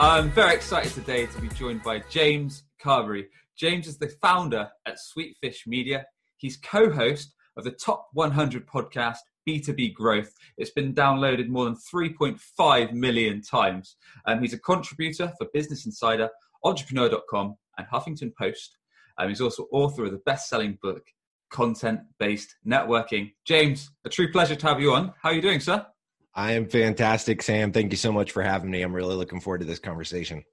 I'm very excited today to be joined by James Carberry. James is the founder at Sweetfish Media. He's co host of the Top 100 podcast, B2B Growth. It's been downloaded more than 3.5 million times. Um, he's a contributor for Business Insider, Entrepreneur.com, and Huffington Post. Um, he's also author of the best selling book, Content Based Networking. James, a true pleasure to have you on. How are you doing, sir? I am fantastic, Sam. Thank you so much for having me. I'm really looking forward to this conversation.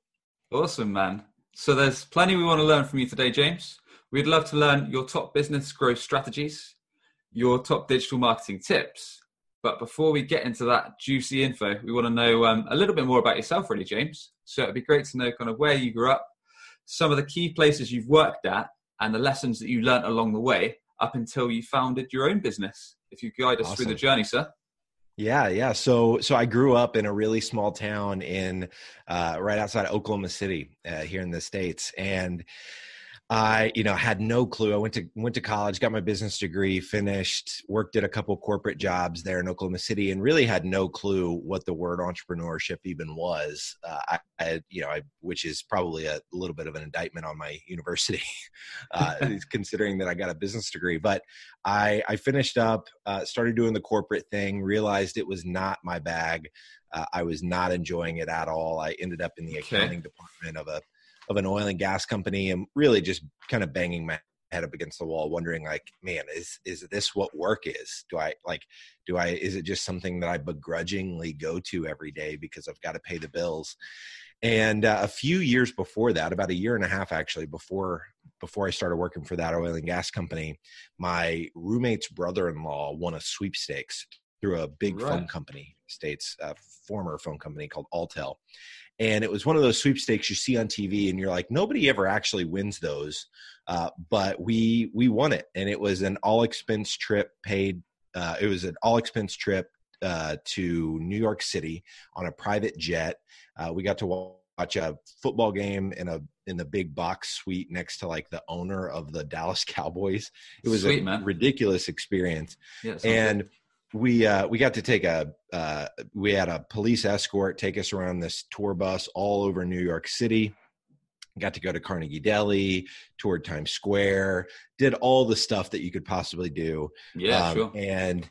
Awesome, man. So there's plenty we want to learn from you today, James. We'd love to learn your top business growth strategies, your top digital marketing tips. But before we get into that juicy info, we want to know um, a little bit more about yourself, really, James. So it'd be great to know kind of where you grew up, some of the key places you've worked at, and the lessons that you learned along the way up until you founded your own business. If you guide us awesome. through the journey, sir. Yeah, yeah. So, so I grew up in a really small town in uh, right outside Oklahoma City uh, here in the states, and I, you know, had no clue. I went to went to college, got my business degree, finished, worked at a couple corporate jobs there in Oklahoma City, and really had no clue what the word entrepreneurship even was. Uh, I, I, you know, I, which is probably a little bit of an indictment on my university, uh, considering that I got a business degree. But I, I finished up, uh, started doing the corporate thing, realized it was not my bag. Uh, I was not enjoying it at all. I ended up in the okay. accounting department of a of an oil and gas company and really just kind of banging my head up against the wall wondering like man is is this what work is? Do i like do i is it just something that i begrudgingly go to every day because i've got to pay the bills? And uh, a few years before that about a year and a half actually before before i started working for that oil and gas company my roommate's brother-in-law won a sweepstakes through a big right. phone company states a former phone company called Alltel and it was one of those sweepstakes you see on TV, and you're like, nobody ever actually wins those, uh, but we we won it, and it was an all expense trip paid. Uh, it was an all expense trip uh, to New York City on a private jet. Uh, we got to watch a football game in a in the big box suite next to like the owner of the Dallas Cowboys. It was Sweet, a man. ridiculous experience, yeah, and. Good we uh, we got to take a uh, we had a police escort take us around this tour bus all over New York City. Got to go to Carnegie Deli, toured Times Square, did all the stuff that you could possibly do. Yeah, um, sure. And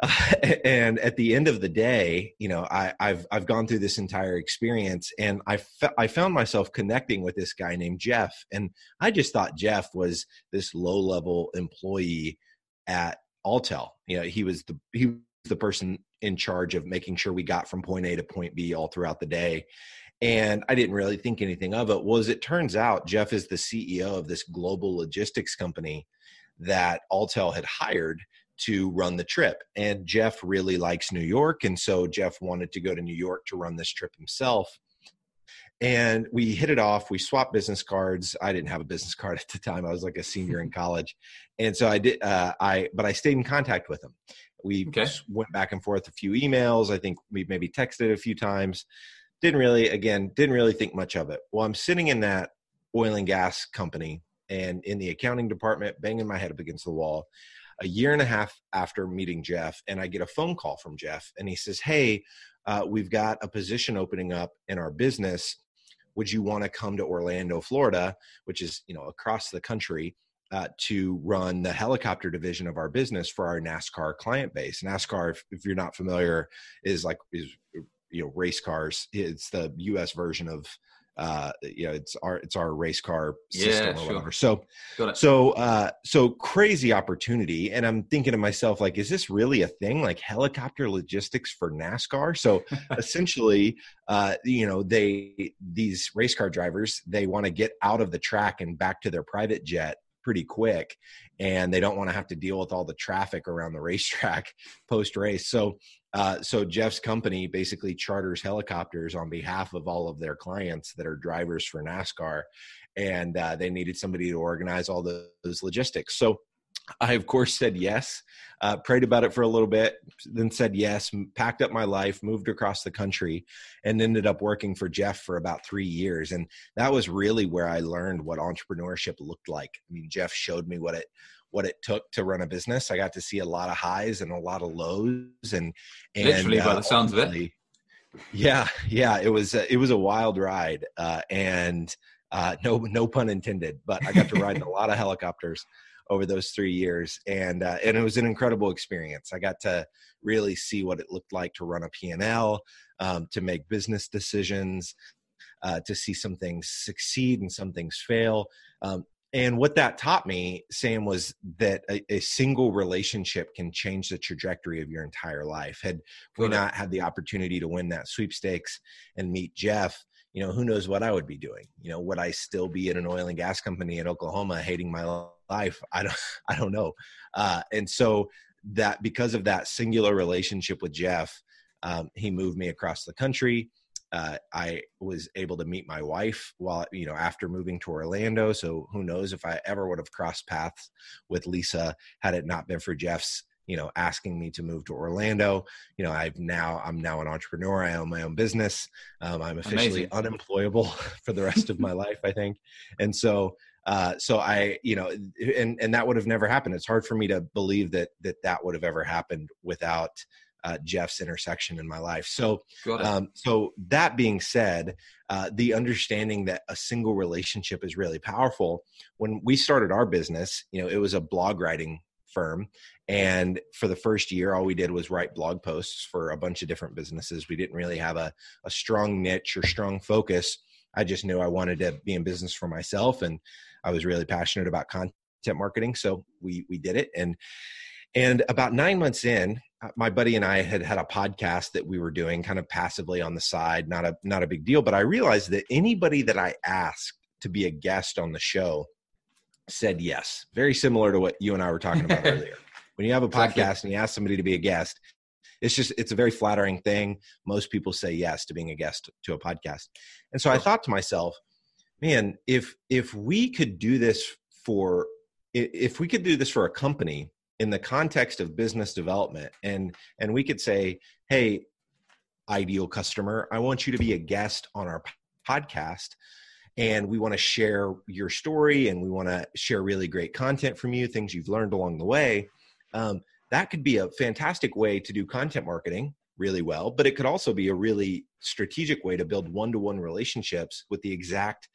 uh, and at the end of the day, you know, I, have I've gone through this entire experience, and I fe- I found myself connecting with this guy named Jeff, and I just thought Jeff was this low level employee at Alltel. You know, he was the he was the person in charge of making sure we got from point A to point B all throughout the day. And I didn't really think anything of it. Was it turns out Jeff is the CEO of this global logistics company that Alltel had hired to run the trip. And Jeff really likes New York. And so Jeff wanted to go to New York to run this trip himself and we hit it off we swapped business cards. I didn't have a business card at the time i was like a senior in college. And so i did uh, i but i stayed in contact with him we okay. went back and forth a few emails i think we maybe texted a few times. Didn't really again didn't really think much of it. Well i'm sitting in that oil and gas company and in the accounting department banging my head up against the wall a year and a half after meeting jeff and i get a phone call from jeff and he says hey uh, we've got a position opening up in our business would you want to come to Orlando, Florida, which is you know across the country, uh, to run the helicopter division of our business for our NASCAR client base? NASCAR, if, if you're not familiar, is like is you know race cars. It's the U.S. version of uh, you know, it's our it's our race car system yeah, or whatever. Sure. So so uh, so crazy opportunity, and I'm thinking to myself like, is this really a thing? Like helicopter logistics for NASCAR? So essentially, uh, you know, they these race car drivers they want to get out of the track and back to their private jet pretty quick and they don't want to have to deal with all the traffic around the racetrack post race so uh, so Jeff's company basically charters helicopters on behalf of all of their clients that are drivers for NASCAR, and uh, they needed somebody to organize all those logistics. So I, of course, said yes, uh, prayed about it for a little bit, then said yes, packed up my life, moved across the country, and ended up working for Jeff for about three years. And that was really where I learned what entrepreneurship looked like. I mean, Jeff showed me what it what it took to run a business. I got to see a lot of highs and a lot of lows, and, and literally by uh, the sounds of it. Yeah, yeah, it was it was a wild ride, uh, and uh, no no pun intended. But I got to ride in a lot of helicopters over those three years, and uh, and it was an incredible experience. I got to really see what it looked like to run a P&L, um, to make business decisions, uh, to see some things succeed and some things fail. Um, and what that taught me, Sam, was that a, a, single relationship can change the trajectory of your entire life. Had we not had the opportunity to win that sweepstakes and meet Jeff, you know, who knows what I would be doing? You know, would I still be in an oil and gas company in Oklahoma, hating my life? I don't, I don't know. Uh, and so that because of that singular relationship with Jeff, um, he moved me across the country uh, I was able to meet my wife while you know after moving to Orlando. So who knows if I ever would have crossed paths with Lisa had it not been for Jeff's you know asking me to move to Orlando. You know I've now I'm now an entrepreneur. I own my own business. Um, I'm officially Amazing. unemployable for the rest of my life, I think. And so uh, so I, you know, and and that would have never happened. It's hard for me to believe that that that would have ever happened without uh, Jeff's intersection in my life. So, um, so that being said, uh, the understanding that a single relationship is really powerful. When we started our business, you know, it was a blog writing firm, and for the first year, all we did was write blog posts for a bunch of different businesses. We didn't really have a, a strong niche or strong focus. I just knew I wanted to be in business for myself, and I was really passionate about content marketing. So we we did it, and and about nine months in, my buddy and I had had a podcast that we were doing kind of passively on the side, not a not a big deal. But I realized that anybody that I asked to be a guest on the show said yes. Very similar to what you and I were talking about earlier. When you have a podcast and you ask somebody to be a guest, it's just it's a very flattering thing. Most people say yes to being a guest to a podcast. And so I thought to myself, man, if if we could do this for if we could do this for a company in the context of business development and and we could say hey ideal customer i want you to be a guest on our podcast and we want to share your story and we want to share really great content from you things you've learned along the way. Um, that could be a fantastic way to do content marketing really well but it could also be a really strategic way to build one-to-one relationships with the exact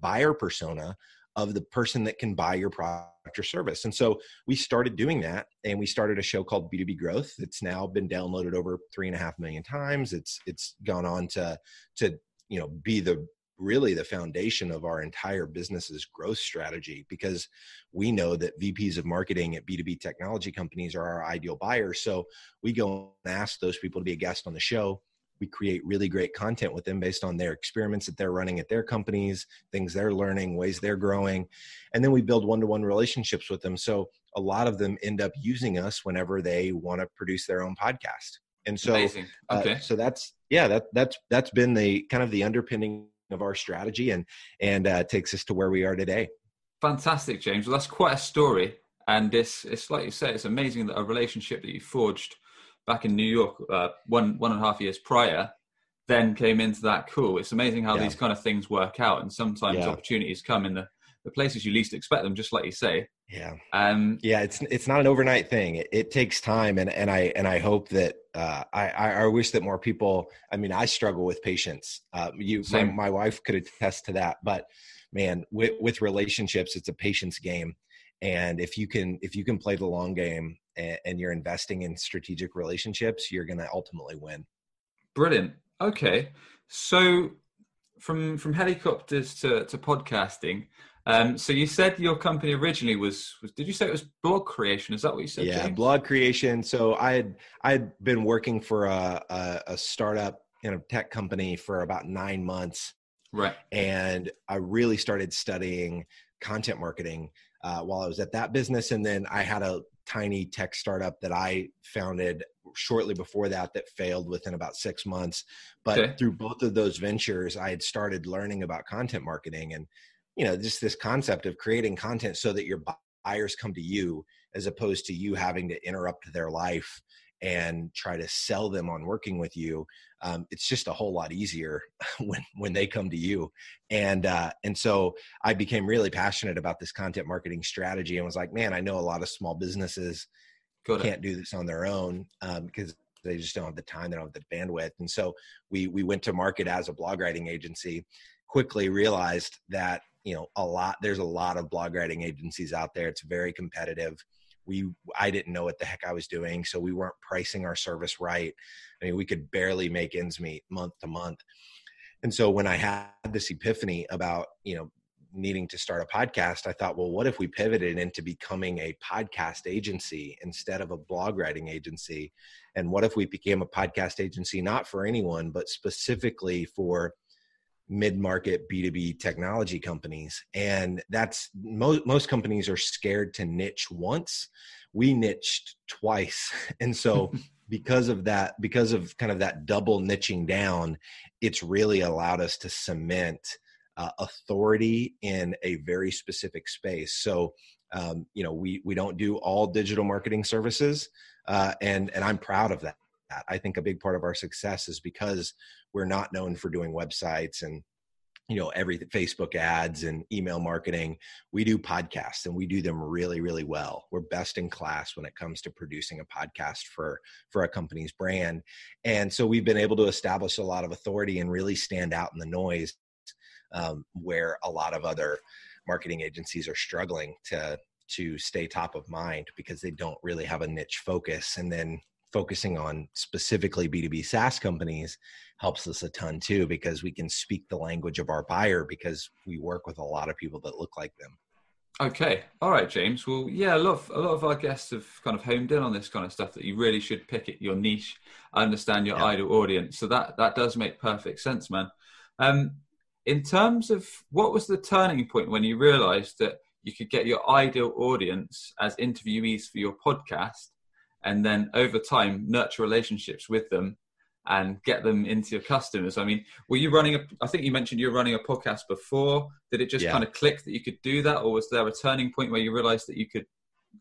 buyer persona of the person that can buy your product or service. And so we started doing that and we started a show called B2B Growth. It's now been downloaded over three and a half million times. It's it's gone on to to you know be the really the foundation of our entire business's growth strategy because we know that VPs of marketing at B2B technology companies are our ideal buyers. So we go and ask those people to be a guest on the show we create really great content with them based on their experiments that they're running at their companies things they're learning ways they're growing and then we build one-to-one relationships with them. So a lot of them end up using us whenever they want to produce their own podcast. And so uh, okay. Uh, so that's yeah that that's that's been the kind of the underpinning of our strategy and and uh, takes us to where we are today. Fantastic james. Well that's quite a story and this it's like you said it's amazing that a relationship that you forged back in New York uh, one one and a half years prior, then came into that cool. It's amazing how yeah. these kind of things work out, and sometimes yeah. opportunities come in the, the places you least expect them, just like you say. Yeah. Um. Yeah. It's it's not an overnight thing. It, it takes time, and and I and I hope that uh, I I wish that more people. I mean, I struggle with patience. Uh, you, my, my wife could attest to that, but man, with with relationships, it's a patience game and if you can if you can play the long game and, and you're investing in strategic relationships you're going to ultimately win. Brilliant. Okay. So from from helicopters to, to podcasting um, so you said your company originally was, was did you say it was blog creation? Is that what you said yeah James? blog creation. So i had i had been working for a, a, a startup in a tech company for about nine months. Right. And i really started studying content marketing uh, while I was at that business. And then I had a tiny tech startup that I founded shortly before that that failed within about six months. But okay. through both of those ventures, I had started learning about content marketing and, you know, just this concept of creating content so that your buyers come to you as opposed to you having to interrupt their life and try to sell them on working with you um, it's just a whole lot easier when when they come to you. And uh, and so i became really passionate about this content marketing strategy and was like man i know a lot of small businesses can't do this on their own um, because they just don't have the time they don't have the bandwidth. And so we we went to market as a blog writing agency quickly realized that you know a lot there's a lot of blog writing agencies out there. It's very competitive we i didn't know what the heck i was doing so we weren't pricing our service right. I mean we could barely make ends meet month to month. And so when i had this epiphany about you know needing to start a podcast i thought well what if we pivoted into becoming a podcast agency instead of a blog writing agency? And what if we became a podcast agency not for anyone but specifically for mid-market b2b technology companies. And that's most most companies are scared to niche once. We niched twice. And so because of that because of kind of that double niching down it's really allowed us to cement uh, authority in a very specific space. So um, you know we we don't do all digital marketing services uh, and and i'm proud of that I think a big part of our success is because we're not known for doing websites and you know every facebook ads and email marketing. We do podcasts and we do them really really well. We're best in class when it comes to producing a podcast for for a company's brand. And so we've been able to establish a lot of authority and really stand out in the noise um, where a lot of other marketing agencies are struggling to to stay top of mind because they don't really have a niche focus. And then focusing on specifically B2B SaaS companies helps us a ton too because we can speak the language of our buyer because we work with a lot of people that look like them. Okay. All right, James. Well, yeah, a lot of, a lot of our guests have kind of homed in on this kind of stuff that you really should pick it your niche, understand your yeah. ideal audience. So that that does make perfect sense, man. Um, in terms of what was the turning point when you realized that you could get your ideal audience as interviewees for your podcast and then over time nurture relationships with them and get them into your customers. I mean, were you running a? I think you mentioned you were running a podcast before. Did it just yeah. kind of click that you could do that, or was there a turning point where you realized that you could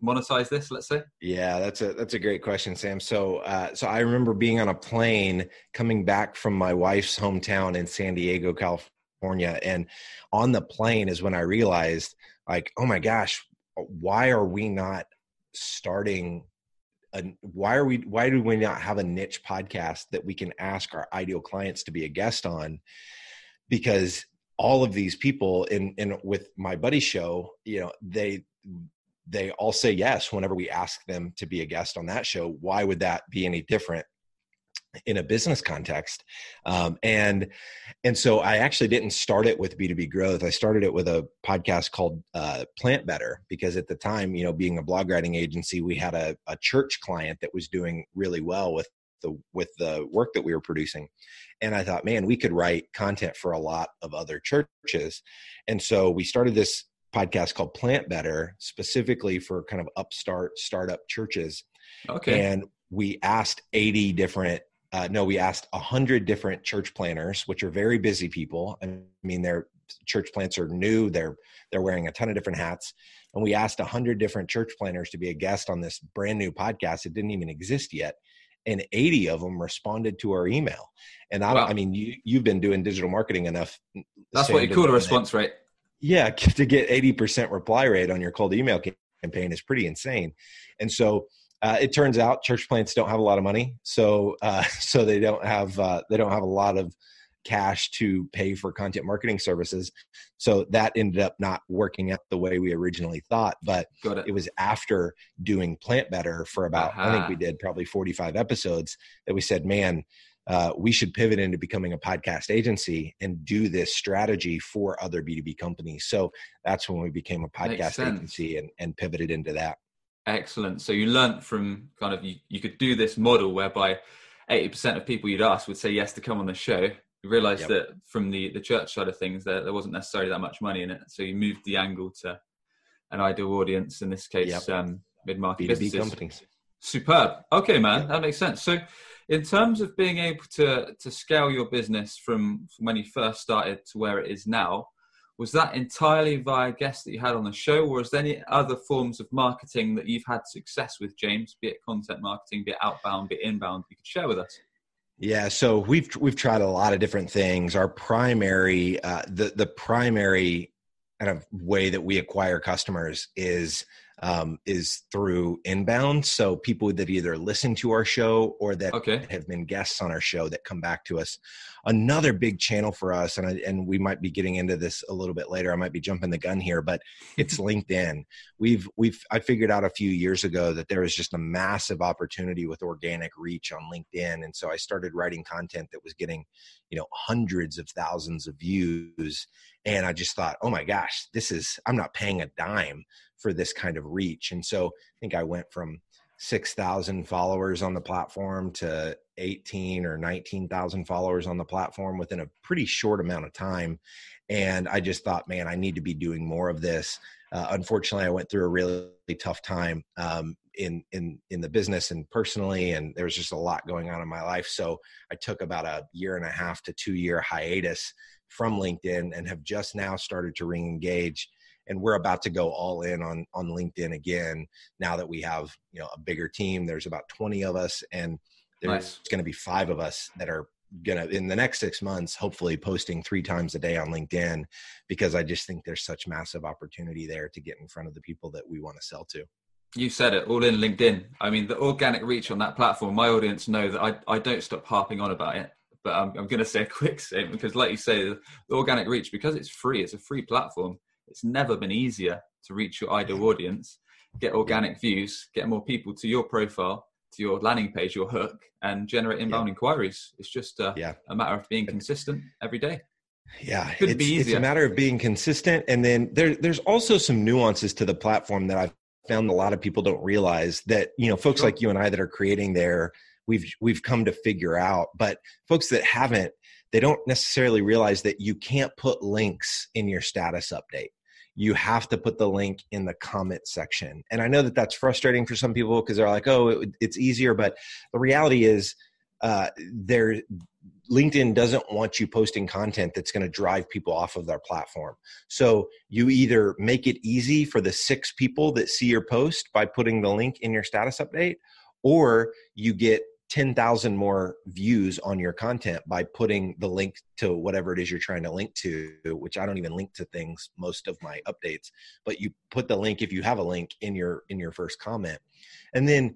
monetize this? Let's say. Yeah, that's a that's a great question, Sam. So, uh, so I remember being on a plane coming back from my wife's hometown in San Diego, California, and on the plane is when I realized, like, oh my gosh, why are we not starting a, why are we why do we not have a niche podcast that we can ask our ideal clients to be a guest on? Because all of these people in in with my buddy show you know they they all say yes whenever we ask them to be a guest on that show. Why would that be any different in a business context um, and and so i actually didn't start it with b2b growth. I started it with a podcast called uh, plant better because at the time you know being a blog writing agency we had a, a church client that was doing really well with the with the work that we were producing. And i thought man we could write content for a lot of other churches. And so we started this podcast called plant better specifically for kind of upstart startup churches. Okay. And we asked 80 different uh, no, we asked a hundred different church planners, which are very busy people. I mean, their church plants are new. They're they're wearing a ton of different hats, and we asked a hundred different church planners to be a guest on this brand new podcast. It didn't even exist yet, and 80 of them responded to our email. And I, wow. I mean, you you've been doing digital marketing enough. That's what you call a response rate. Yeah, to get 80% reply rate on your cold email campaign is pretty insane. And so uh, it turns out church plants don't have a lot of money, so uh, so they don't have uh, they don't have a lot of cash to pay for content marketing services. So that ended up not working out the way we originally thought. But it. it. was after doing Plant Better for about uh-huh. I think we did probably forty five episodes that we said, man. Uh, we should pivot into becoming a podcast agency and do this strategy for other B2B companies. So that's when we became a podcast agency and, and pivoted into that. Excellent. So you learnt from kind of you, you could do this model whereby 80% of people you'd ask would say yes to come on the show. You realized yep. that from the, the church side of things, there, there wasn't necessarily that much money in it. So you moved the angle to an ideal audience, in this case, yep. um, mid-market B2B businesses. companies. Superb. Okay, man, that makes sense. So, in terms of being able to to scale your business from, from when you first started to where it is now, was that entirely via guests that you had on the show, or is there any other forms of marketing that you've had success with, James? Be it content marketing, be it outbound, be it inbound, you could share with us. Yeah, so we've we've tried a lot of different things. Our primary, uh, the the primary kind of way that we acquire customers is um, is through inbound. So people that either listen to our show or that okay. have been guests on our show that come back to us. Another big channel for us, and I, and we might be getting into this a little bit later. I might be jumping the gun here, but it's LinkedIn. We've we've I figured out a few years ago that there was just a massive opportunity with organic reach on LinkedIn, and so I started writing content that was getting, you know, hundreds of thousands of views, and I just thought, oh my gosh, this is I'm not paying a dime for this kind of reach. And so I think I went from 6,000 followers on the platform to 18 or 19,000 followers on the platform within a pretty short amount of time. And I just thought, man, I need to be doing more of this. Uh, unfortunately, I went through a really tough time um, in in in the business and personally, and there was just a lot going on in my life. So I took about a year and a half to two year hiatus from LinkedIn and have just now started to re-engage and we're about to go all in on on linkedin again now that we have you know a bigger team. There's about 20 of us and there's nice. going to be five of us that are gonna in the next six months hopefully posting three times a day on linkedin because i just think there's such massive opportunity there to get in front of the people that we want to sell to. You said it all in linkedin. I mean the organic reach on that platform my audience know that i, I don't stop harping on about it but i'm, I'm going to say a quick statement because like you say the organic reach because it's free it's a free platform it's never been easier to reach your ideal audience, get organic views, get more people to your profile, to your landing page, your hook, and generate inbound yeah. inquiries. It's just a, yeah. a matter of being consistent every day. Yeah, it's, it's, a matter of being consistent, and then there, there's also some nuances to the platform that I've found a lot of people don't realize that you know folks sure. like you and I that are creating there we've we've come to figure out, but folks that haven't they don't necessarily realize that you can't put links in your status update you have to put the link in the comment section. And I know that that's frustrating for some people because they're like, oh, it, it's easier. But the reality is, uh, there, LinkedIn doesn't want you posting content that's going to drive people off of their platform. So you either make it easy for the six people that see your post by putting the link in your status update, or you get 10,000 more views on your content by putting the link to whatever it is you're trying to link to, which I don't even link to things most of my updates, but you put the link if you have a link in your in your first comment. And then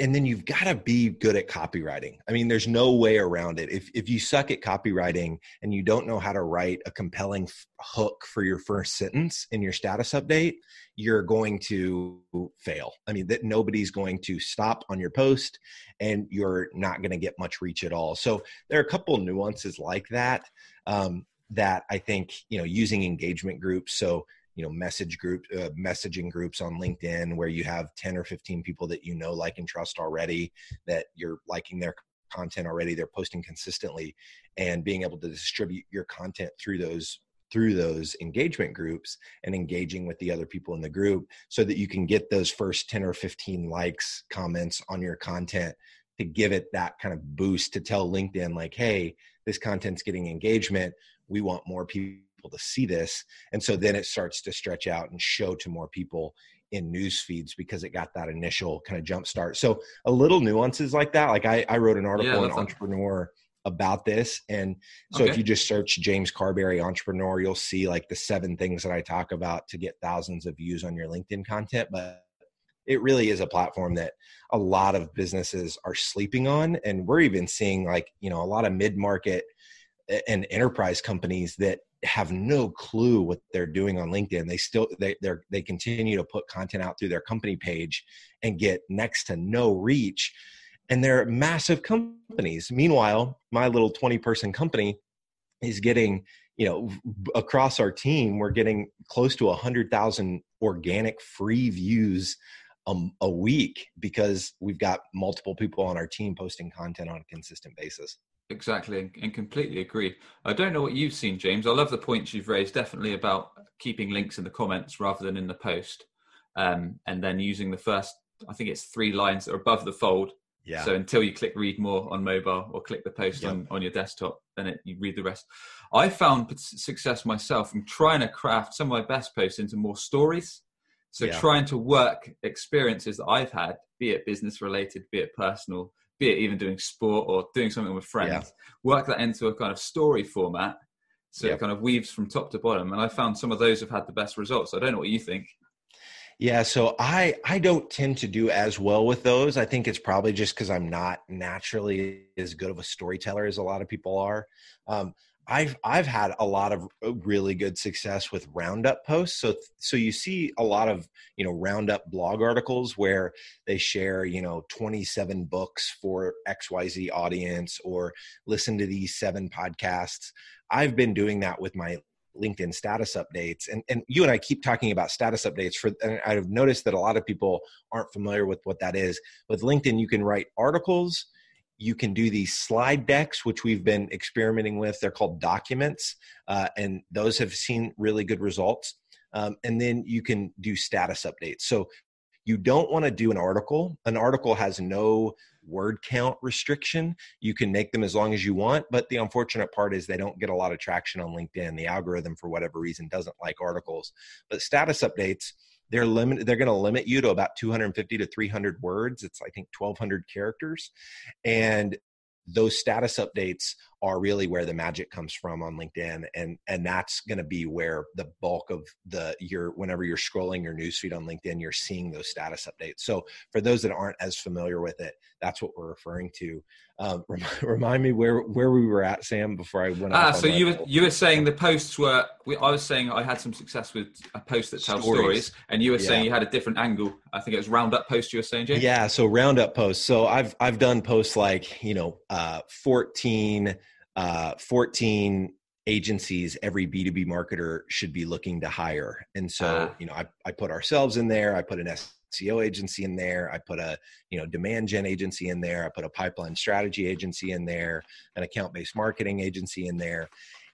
and then you've got to be good at copywriting. I mean, there's no way around it. If if you suck at copywriting and you don't know how to write a compelling f- hook for your first sentence in your status update, you're going to fail. I mean, that nobody's going to stop on your post and you're not going to get much reach at all. So there are a couple nuances like that um, that I think, you know, using engagement groups. So you know message group uh, messaging groups on linkedin where you have 10 or 15 people that you know like and trust already that you're liking their content already they're posting consistently and being able to distribute your content through those through those engagement groups and engaging with the other people in the group so that you can get those first 10 or 15 likes comments on your content to give it that kind of boost to tell linkedin like hey this content's getting engagement. We want more people people to see this and so then it starts to stretch out and show to more people in news feeds because it got that initial kind of jump start so a little nuances like that like i, I wrote an article yeah, in entrepreneur about this and so okay. if you just search james carberry entrepreneur you'll see like the seven things that i talk about to get thousands of views on your linkedin content but it really is a platform that a lot of businesses are sleeping on and we're even seeing like you know a lot of mid-market and enterprise companies that have no clue what they're doing on linkedin. They still they they they continue to put content out through their company page and get next to no reach. And they're massive companies. Meanwhile my little 20 person company is getting you know across our team we're getting close to 100000 organic free views um, a week because we've got multiple people on our team posting content on a consistent basis Exactly, and completely agree. I don't know what you've seen, James. I love the points you've raised, definitely about keeping links in the comments rather than in the post, um, and then using the first I think it's three lines that are above the fold. Yeah. So until you click read more on mobile or click the post Yep. on, on your desktop, then it, you read the rest. I found success myself from trying to craft some of my best posts into more stories. So Yeah. trying to work experiences that I've had, be it business related, be it personal, be it even doing sport or doing something with friends, Yeah. work that into a kind of story format. So Yeah. it kind of weaves from top to bottom. And I found some of those have had the best results. I don't know what you think. Yeah, so I I don't tend to do as well with those. I think it's probably just because I'm not naturally as good of a storyteller as a lot of people are. Um, I've I've had a lot of uh, really good success with roundup posts. So so you see a lot of you know roundup blog articles where they share you know 27 books for XYZ audience or listen to these seven podcasts. I've been doing that with my LinkedIn status updates. And and you and I keep talking about status updates for and I've noticed that a lot of people aren't familiar with what that is. With LinkedIn, you can write articles, you can do these slide decks, which we've been experimenting with. They're called documents, uh, and those have seen really good results. Um, and then you can do status updates. So you don't want to do an article. An article has no word count restriction. You can make them as long as you want, but the unfortunate part is they don't get a lot of traction on LinkedIn. The algorithm, for whatever reason, doesn't like articles. But status updates, they're limit. They're going to limit you to about 250 to 300 words. It's I think 1,200 characters, and those status updates are really where the magic comes from on LinkedIn, and and that's going to be where the bulk of the your whenever you're scrolling your newsfeed on LinkedIn, you're seeing those status updates. So for those that aren't as familiar with it, that's what we're referring to. Um, rem- remind me where where we were at, Sam, before I went. Ah, off so you were you were saying the posts were. we- I was saying I had some success with a post that tells Stories. stories, and you were saying you had a different angle. I think it was roundup post. You were saying, James. Yeah, so roundup posts. So I've I've done posts like you know uh, 14, uh, 14 agencies every B2B marketer should be looking to hire. And so, Ah. you know, I, I put ourselves in there, I put an SEO agency in there, I put a, you know, demand gen agency in there, I put a pipeline strategy agency in there, an account-based marketing agency in there.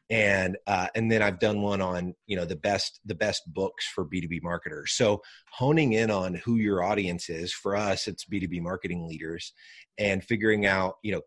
And uh, and then I've done one on you know the best the best books for B2B marketers. So honing in on who your audience is for us, it's B2B marketing leaders, and figuring out you know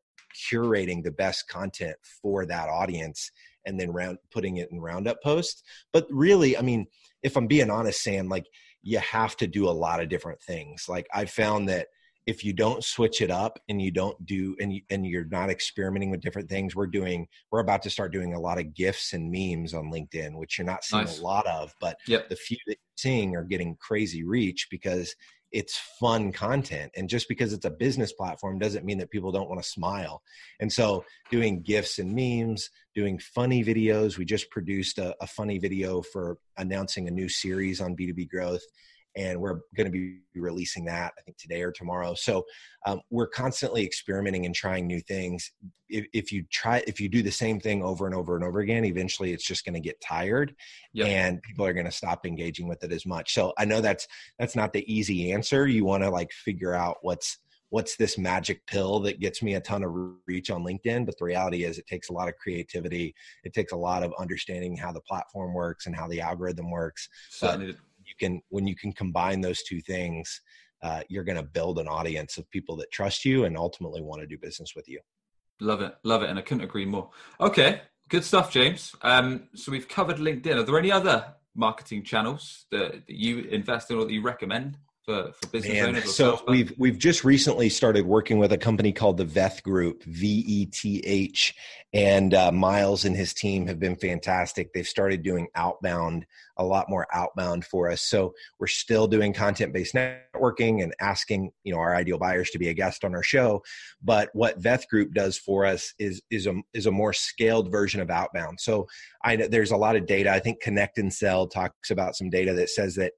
curating the best content for that audience and then round putting it in roundup posts but really i mean if i'm being honest sam like you have to do a lot of different things like i found that if you don't switch it up and you don't do and you, and you're not experimenting with different things we're doing we're about to start doing a lot of gifs and memes on linkedin which you're not seeing Nice. a lot of but Yep. the few that you're seeing are getting crazy reach because it's fun content and just because it's a business platform doesn't mean that people don't want to smile. And so doing gifs and memes doing funny videos we just produced a, a funny video for announcing a new series on b2b growth and we're going to be releasing that i think today or tomorrow so um, we're constantly experimenting and trying new things if, if you try if you do the same thing over and over and over again eventually it's just going to get tired Yep. and people are going to stop engaging with it as much so i know that's that's not the easy answer you want to like figure out what's what's this magic pill that gets me a ton of reach on linkedin but the reality is it takes a lot of creativity it takes a lot of understanding how the platform works and how the algorithm works Certainly. did. Can when you can combine those two things uh, you're going to build an audience of people that trust you and ultimately want to do business with you Love it, love it, and I couldn't agree more. Okay, good stuff, James. Um, so we've covered LinkedIn. Are there any other marketing channels that, that you invest in or that you recommend for, for business Man, owners? So we've we've just recently started working with a company called the Veth Group, V E T H, and uh, Miles and his team have been fantastic. They've started doing outbound, a lot more outbound for us. So we're still doing content based networking and asking you know our ideal buyers to be a guest on our show. But what Veth Group does for us is is a is a more scaled version of outbound. So I know there's a lot of data. I think Connect and Sell talks about some data that says that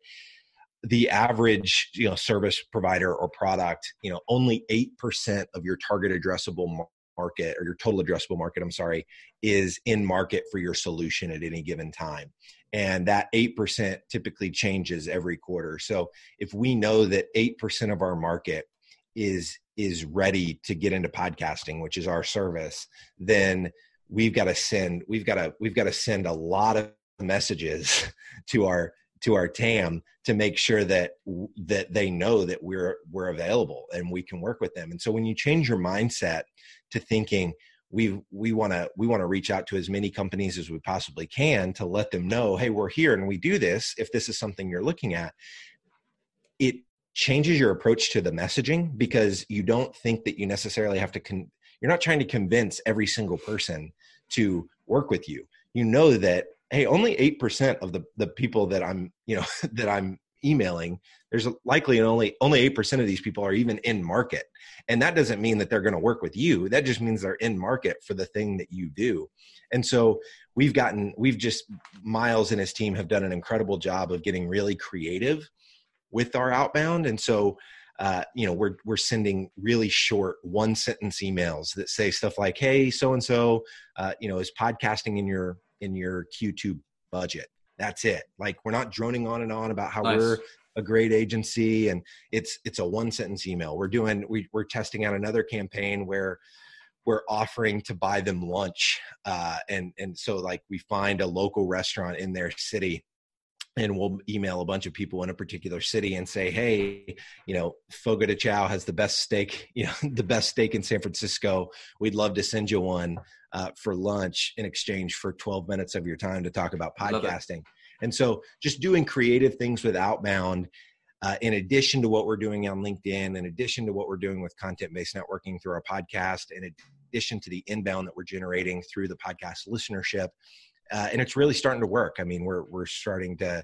the average you know service provider or product you know only 8% of your target addressable market or your total addressable market i'm sorry is in market for your solution at any given time. And that 8% typically changes every quarter. So if we know that 8% of our market is is ready to get into podcasting which is our service then we've got to send we've got to we've got to send a lot of messages to our to our TAM to make sure that that they know that we're we're available and we can work with them. And so when you change your mindset to thinking we we want to we want to reach out to as many companies as we possibly can to let them know, hey, we're here and we do this. If this is something you're looking at, it changes your approach to the messaging because you don't think that you necessarily have to con- you're not trying to convince every single person to work with you you know that hey only 8% of the the people that i'm you know that i'm emailing there's likely only only 8% of these people are even in market. And that doesn't mean that they're going to work with you. That just means they're in market for the thing that you do. And so we've gotten we've just miles and his team have done an incredible job of getting really creative with our outbound. And so uh, you know we're we're sending really short one sentence emails that say stuff like hey so and so you know is podcasting in your in your q2 budget. That's it. Like we're not droning on and on about how nice. we're a great agency and it's it's a one sentence email. We're doing we, we're testing out another campaign where we're offering to buy them lunch uh, and and so like we find a local restaurant in their city and we'll email a bunch of people in a particular city and say, "Hey, you know, Fogo de Chao has the best steak, you know, the best steak in San Francisco. We'd love to send you one uh, for lunch in exchange for 12 minutes of your time to talk about podcasting." And so, just doing creative things with outbound, uh, in addition to what we're doing on LinkedIn, in addition to what we're doing with content-based networking through our podcast, in addition to the inbound that we're generating through the podcast listenership uh, and it's really starting to work. I mean, we're we're starting to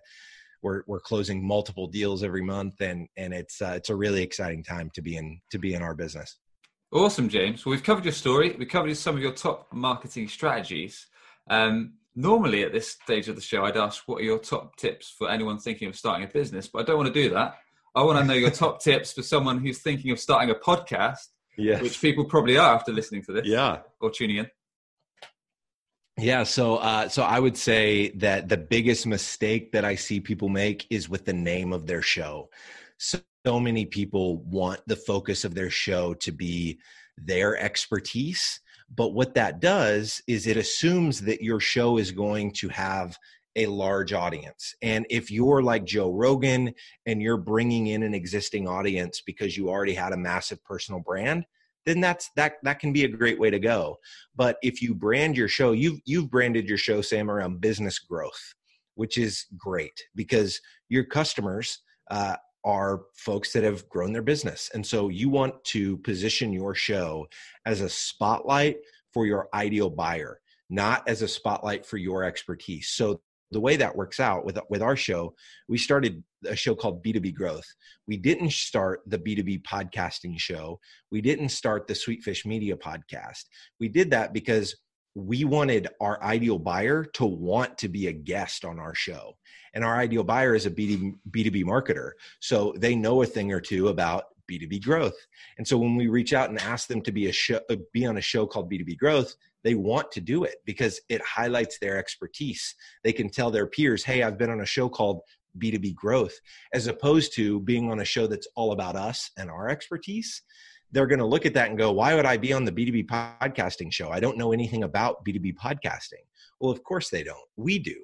we're we're closing multiple deals every month, and and it's uh, it's a really exciting time to be in to be in our business. Awesome, James. Well, we've covered your story. We covered some of your top marketing strategies. Um, normally, at this stage of the show, I'd ask what are your top tips for anyone thinking of starting a business, but I don't want to do that. I want to know your top tips for someone who's thinking of starting a podcast, yes. which people probably are after listening to this, yeah, or tuning in. Yeah, so uh, so I would say that the biggest mistake that I see people make is with the name of their show. So, so many people want the focus of their show to be their expertise, but what that does is it assumes that your show is going to have a large audience. And if you're like Joe Rogan and you're bringing in an existing audience because you already had a massive personal brand, then that's that that can be a great way to go. But if you brand your show, you've you've branded your show, Sam, around business growth, which is great because your customers uh, are folks that have grown their business, and so you want to position your show as a spotlight for your ideal buyer, not as a spotlight for your expertise. So the way that works out with with our show, we started a show called B2B Growth. We didn't start the B2B podcasting show. We didn't start the Sweetfish Media podcast. We did that because we wanted our ideal buyer to want to be a guest on our show. And our ideal buyer is a B2B, B2B marketer. So they know a thing or two about B2B growth. And so when we reach out and ask them to be a show, uh, be on a show called B2B growth, they want to do it because it highlights their expertise. They can tell their peers, hey, I've been on a show called B2B growth, as opposed to being on a show that's all about us and our expertise. They're going to look at that and go, why would I be on the B2B podcasting show? I don't know anything about B2B podcasting. Well, of course they don't. We do.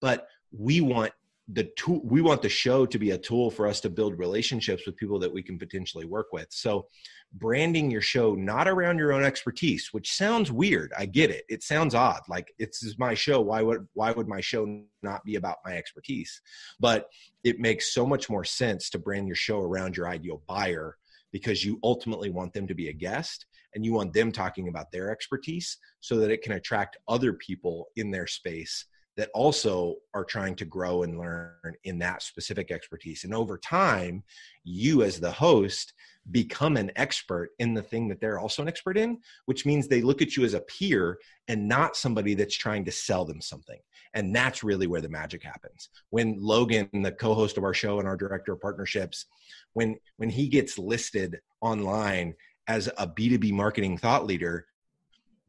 But we want the tool we want the show to be a tool for us to build relationships with people that we can potentially work with. So branding your show not around your own expertise which sounds weird i get it it sounds odd like it's my show why would why would my show not be about my expertise? But it makes so much more sense to brand your show around your ideal buyer because you ultimately want them to be a guest and you want them talking about their expertise so that it can attract other people in their space that also are trying to grow and learn in that specific expertise. And over time, you as the host become an expert in the thing that they're also an expert in, which means they look at you as a peer and not somebody that's trying to sell them something. And that's really where the magic happens. When Logan, the co-host of our show and our director of partnerships, when when he gets listed online as a B2B marketing thought leader,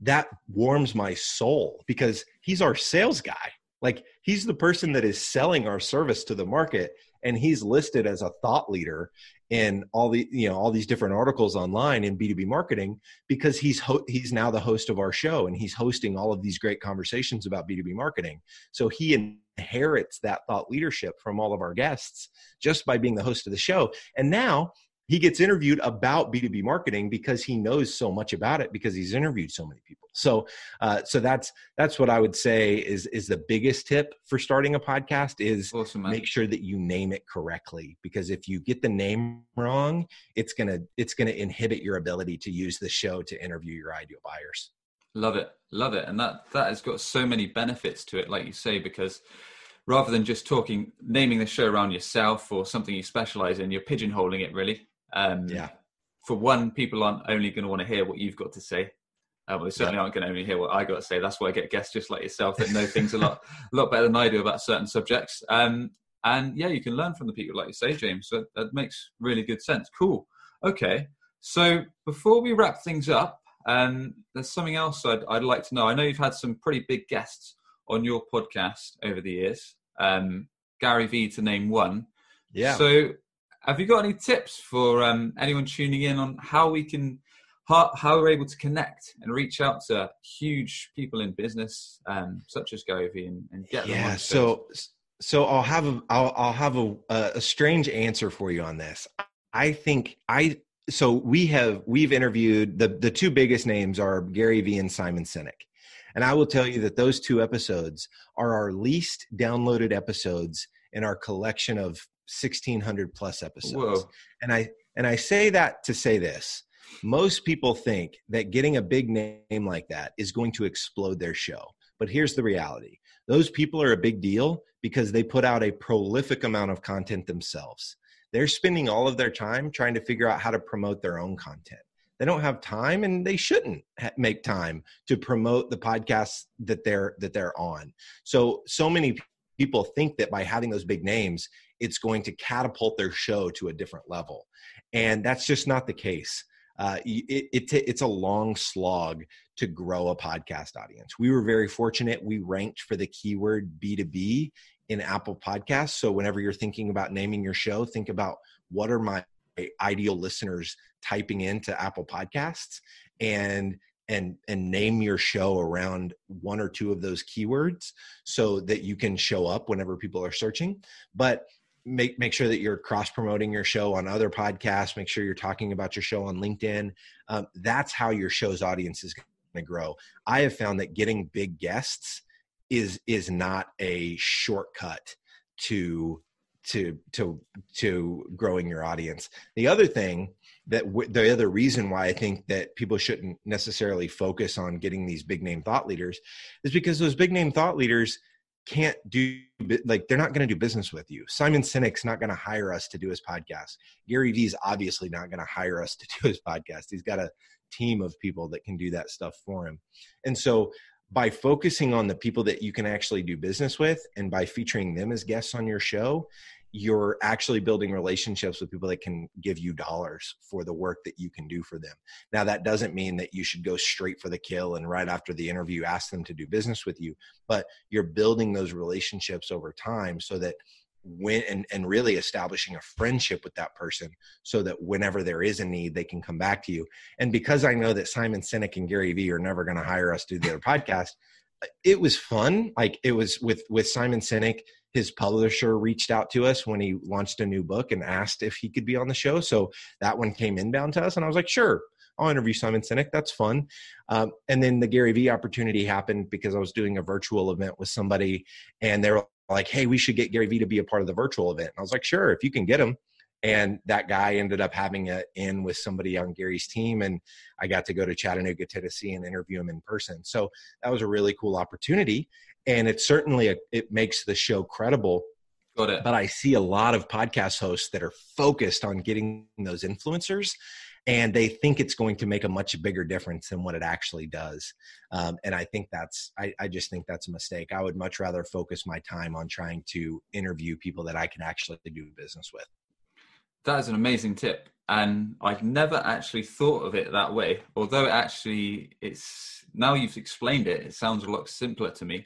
that warms my soul because he's our sales guy. Like he's the person that is selling our service to the market and he's listed as a thought leader in all the you know all these different articles online in b2b marketing because he's ho- he's now the host of our show and he's hosting all of these great conversations about b2b marketing. So he inherits that thought leadership from all of our guests just by being the host of the show. And now he gets interviewed about b2b marketing because he knows so much about it because he's interviewed so many people. So uh, so that's that's what i would say is is the biggest tip for starting a podcast is awesome, make sure that you name it correctly because if you get the name wrong it's gonna it's gonna inhibit your ability to use the show to interview your ideal buyers. Love it. Love it. And that that has got so many benefits to it like you say because rather than just talking naming the show around yourself or something you specialize in you're pigeonholing it really um, yeah. For one, people aren't only going to want to hear what you've got to say. Uh, well, they certainly yeah. aren't going to only hear what I got to say. That's why I get guests just like yourself that know things a lot, a lot better than I do about certain subjects. Um, and yeah, you can learn from the people, like you say, James. So that makes really good sense. Cool. Okay. So before we wrap things up, um, there's something else I'd, I'd, like to know. I know you've had some pretty big guests on your podcast over the years. Um, Gary Vee to name one. Yeah. So have you got any tips for um, anyone tuning in on how we can how, how we're able to connect and reach out to huge people in business um, such as Gary Vee and, and get them yeah so so I'll have a I'll, I'll have a, a strange answer for you on this. I think I so we have we've interviewed the the two biggest names are Gary Vee and Simon Sinek. And I will tell you that those two episodes are our least downloaded episodes in our collection of 1600 plus episodes. Whoa. and i and i say that to say this. Most people think that getting a big name like that is going to explode their show. But here's the reality. Those people are a big deal because they put out a prolific amount of content themselves. They're spending all of their time trying to figure out how to promote their own content. They don't have time and they shouldn't make time to promote the podcasts that they're that they're on. So so many people think that by having those big names it's going to catapult their show to a different level. And that's just not the case. Uh, it, it, it's a long slog to grow a podcast audience. We were very fortunate. We ranked for the keyword B2B in Apple Podcasts. So whenever you're thinking about naming your show, think about what are my ideal listeners typing into Apple Podcasts and and and name your show around one or two of those keywords so that you can show up whenever people are searching. But make make sure that you're cross promoting your show on other podcasts. Make sure you're talking about your show on linkedin. Um, that's how your show's audience is going to grow. I have found that getting big guests is is not a shortcut to to to to growing your audience. The other thing that w- the other reason why i think that people shouldn't necessarily focus on getting these big name thought leaders is because those big name thought leaders can't do like they're not going to do business with you. Simon Sinek's not going to hire us to do his podcast. Gary Vee's obviously not going to hire us to do his podcast. He's got a team of people that can do that stuff for him. And so by focusing on the people that you can actually do business with and by featuring them as guests on your show, you're actually building relationships with people that can give you dollars for the work that you can do for them. Now, that doesn't mean that you should go straight for the kill and right after the interview ask them to do business with you, but you're building those relationships over time so that when and, and really establishing a friendship with that person so that whenever there is a need they can come back to you and because i know that simon sinek and gary vee are never going to hire us to do their podcast it was fun like it was with with simon sinek his publisher reached out to us when he launched a new book and asked if he could be on the show. So that one came inbound to us, and I was like, sure, I'll interview Simon Sinek. That's fun. Um, and then the Gary Vee opportunity happened because I was doing a virtual event with somebody, and they were like, hey, we should get Gary Vee to be a part of the virtual event. And I was like, sure, if you can get him. And that guy ended up having it in with somebody on Gary's team, and I got to go to Chattanooga, Tennessee, and interview him in person. So that was a really cool opportunity and it certainly a, it makes the show credible Got it. But I see a lot of podcast hosts that are focused on getting those influencers, and they think it's going to make a much bigger difference than what it actually does. Um, and I think that's I, I just think that's a mistake. I would much rather focus my time on trying to interview people that I can actually do business with. That is an amazing tip, and I've never actually thought of it that way. Although it actually, it's now you've explained it, it sounds a lot simpler to me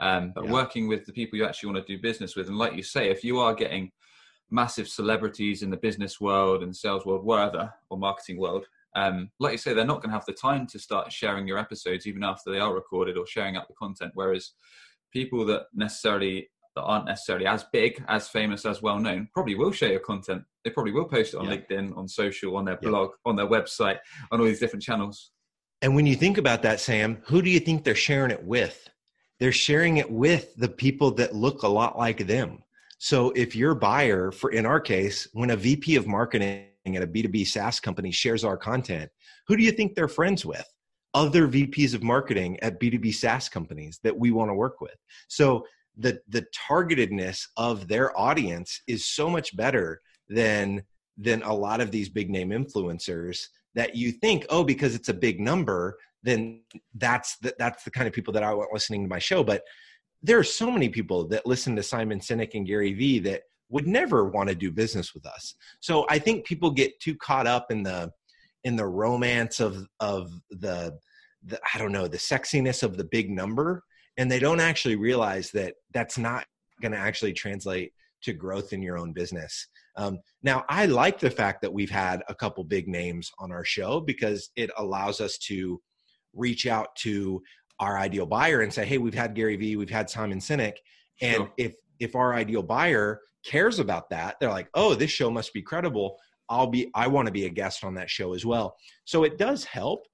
Um, but yeah. working with the people you actually want to do business with, and like you say, if you are getting massive celebrities in the business world and sales world, wherever, or marketing world, um, like you say, they're not going to have the time to start sharing your episodes even after they are recorded or sharing out the content. Whereas people that necessarily that aren't necessarily as big, as famous, as well known, probably will share your content. They probably will post it on yeah. LinkedIn, on social, on their yeah. blog, on their website, on all these different channels. And when you think about that, Sam, who do you think they're sharing it with? They're sharing it with the people that look a lot like them. So if your buyer, for in our case, when a VP of marketing at a B2B SaaS company shares our content, who do you think they're friends with? Other VPs of marketing at B2B SaaS companies that we want to work with. So the the targetedness of their audience is so much better than than a lot of these big name influencers that you think oh because it's a big number then that's the, that's the kind of people that I want listening to my show but there are so many people that listen to Simon Sinek and Gary Vee that would never want to do business with us. So I think people get too caught up in the in the romance of of the, the I don't know the sexiness of the big number and they don't actually realize that that's not going to actually translate to growth in your own business. Um, now, I like the fact that we've had a couple big names on our show because it allows us to reach out to our ideal buyer and say, "Hey, we've had Gary Vee, we've had Simon Sinek, and sure. if if our ideal buyer cares about that, they're like, "Oh, this show must be credible. I'll be I want to be a guest on that show as well." So it does help.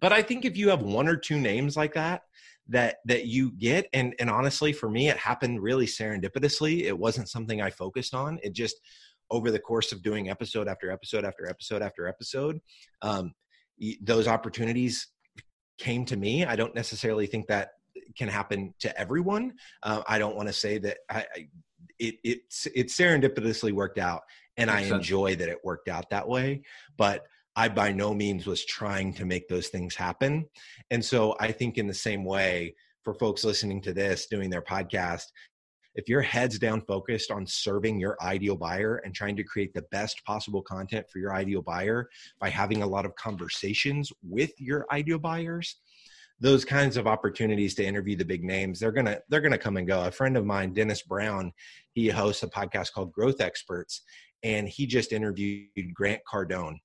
But I think if you have one or two names like that, that that you get and and honestly for me it happened really serendipitously it wasn't something i focused on it just over the course of doing episode after episode after episode after episode um, those opportunities came to me i don't necessarily think that can happen to everyone uh, i don't want to say that I, I it it's it serendipitously worked out and Makes i sense. enjoy that it worked out that way but I by no means was trying to make those things happen. And so I think in the same way for folks listening to this, doing their podcast, if your head's down focused on serving your ideal buyer and trying to create the best possible content for your ideal buyer by having a lot of conversations with your ideal buyers, those kinds of opportunities to interview the big names they're gonna they're gonna come and go a friend of mine dennis brown he hosts a podcast called growth experts and he just interviewed grant cardone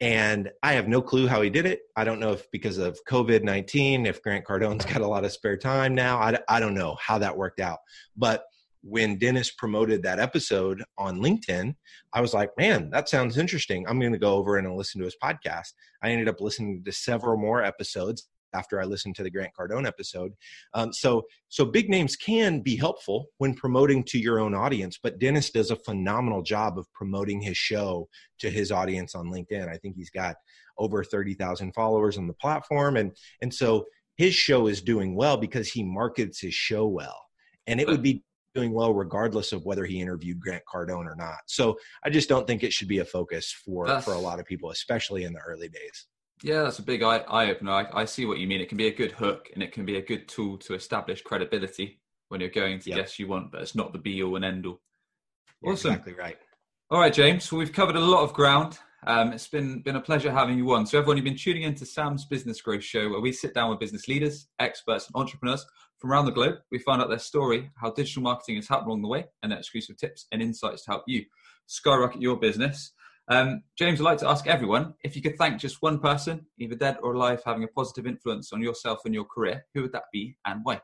and I have no clue how he did it. I don't know if because of COVID 19, if Grant Cardone's got a lot of spare time now. I, I don't know how that worked out. But when Dennis promoted that episode on LinkedIn, I was like, man, that sounds interesting. I'm going to go over and listen to his podcast. I ended up listening to several more episodes after I listened to the Grant Cardone episode. Um, so, so big names can be helpful when promoting to your own audience, but Dennis does a phenomenal job of promoting his show to his audience on LinkedIn. I think he's got over 30,000 followers on the platform. And, and so his show is doing well because he markets his show well. And it would be doing well regardless of whether he interviewed Grant Cardone or not. So I just don't think it should be a focus for, for a lot of people, especially in the early days. Yeah, that's a big eye, eye opener. I, I, see what you mean. It can be a good hook and it can be a good tool to establish credibility when you're going to yep. guests you want, but it's not the be all and end all. Awesome. Exactly right. All right, James. Well, we've covered a lot of ground. Um, it's been been a pleasure having you on. So, everyone, you've been tuning in to Sam's Business Growth Show, where we sit down with business leaders, experts, and entrepreneurs from around the globe. We find out their story, how digital marketing has helped along the way, and their exclusive tips and insights to help you skyrocket your business. Um, James, I'd like to ask everyone if you could thank just one person, either dead or alive, having a positive influence on yourself and your career, who would that be and why?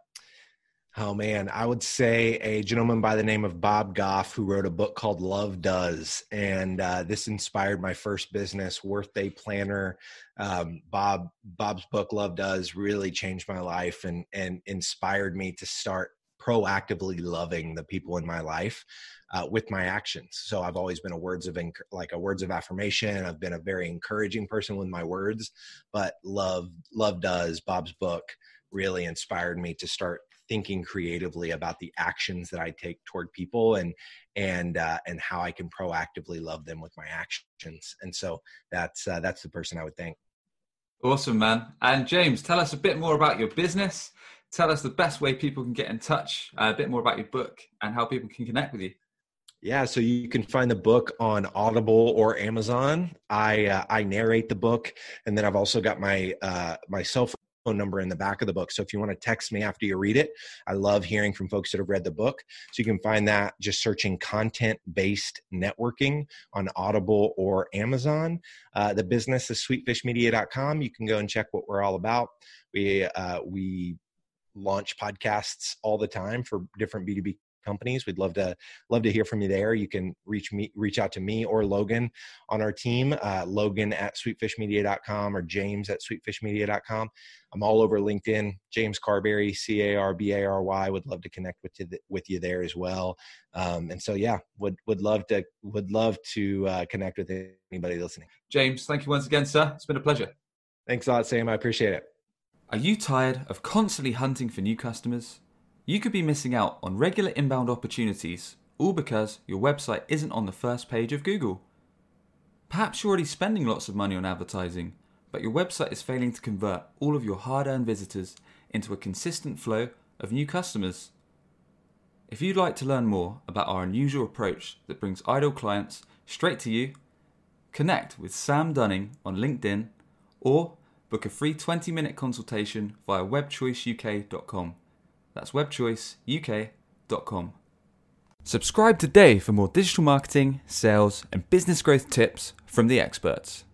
Oh man, I would say a gentleman by the name of Bob Goff who wrote a book called Love Does, and uh, this inspired my first business, Worth Day Planner. Um, Bob Bob's book Love Does really changed my life and and inspired me to start proactively loving the people in my life uh, with my actions. So I've always been a words of enc- like a words of affirmation. I've been a very encouraging person with my words, but love love does Bob's book really inspired me to start thinking creatively about the actions that I take toward people and and uh, and how I can proactively love them with my actions. And so that's uh, that's the person I would thank. Awesome, man. And James, tell us a bit more about your business. Tell us the best way people can get in touch, uh, a bit more about your book, and how people can connect with you. Yeah, so you can find the book on Audible or Amazon. I uh, I narrate the book, and then I've also got my uh, my cell number in the back of the book. So if you want to text me after you read it, I love hearing from folks that have read the book. So you can find that just searching content based networking on Audible or Amazon. Uh, the business is sweetfishmedia.com. You can go and check what we're all about. We, uh, we launch podcasts all the time for different B2B companies. We'd love to love to hear from you there. You can reach me, reach out to me or Logan on our team, uh, Logan at sweetfishmedia.com or James at sweetfishmedia.com. I'm all over LinkedIn. James Carbary, C A R B A R Y. Would love to connect with you with you there as well. Um, and so yeah, would would love to would love to uh, connect with anybody listening. James, thank you once again, sir. It's been a pleasure. Thanks a lot, Sam. I appreciate it. Are you tired of constantly hunting for new customers? You could be missing out on regular inbound opportunities, all because your website isn't on the first page of Google. Perhaps you're already spending lots of money on advertising, but your website is failing to convert all of your hard earned visitors into a consistent flow of new customers. If you'd like to learn more about our unusual approach that brings idle clients straight to you, connect with Sam Dunning on LinkedIn or book a free 20 minute consultation via webchoiceuk.com. That's webchoiceuk.com. Subscribe today for more digital marketing, sales, and business growth tips from the experts.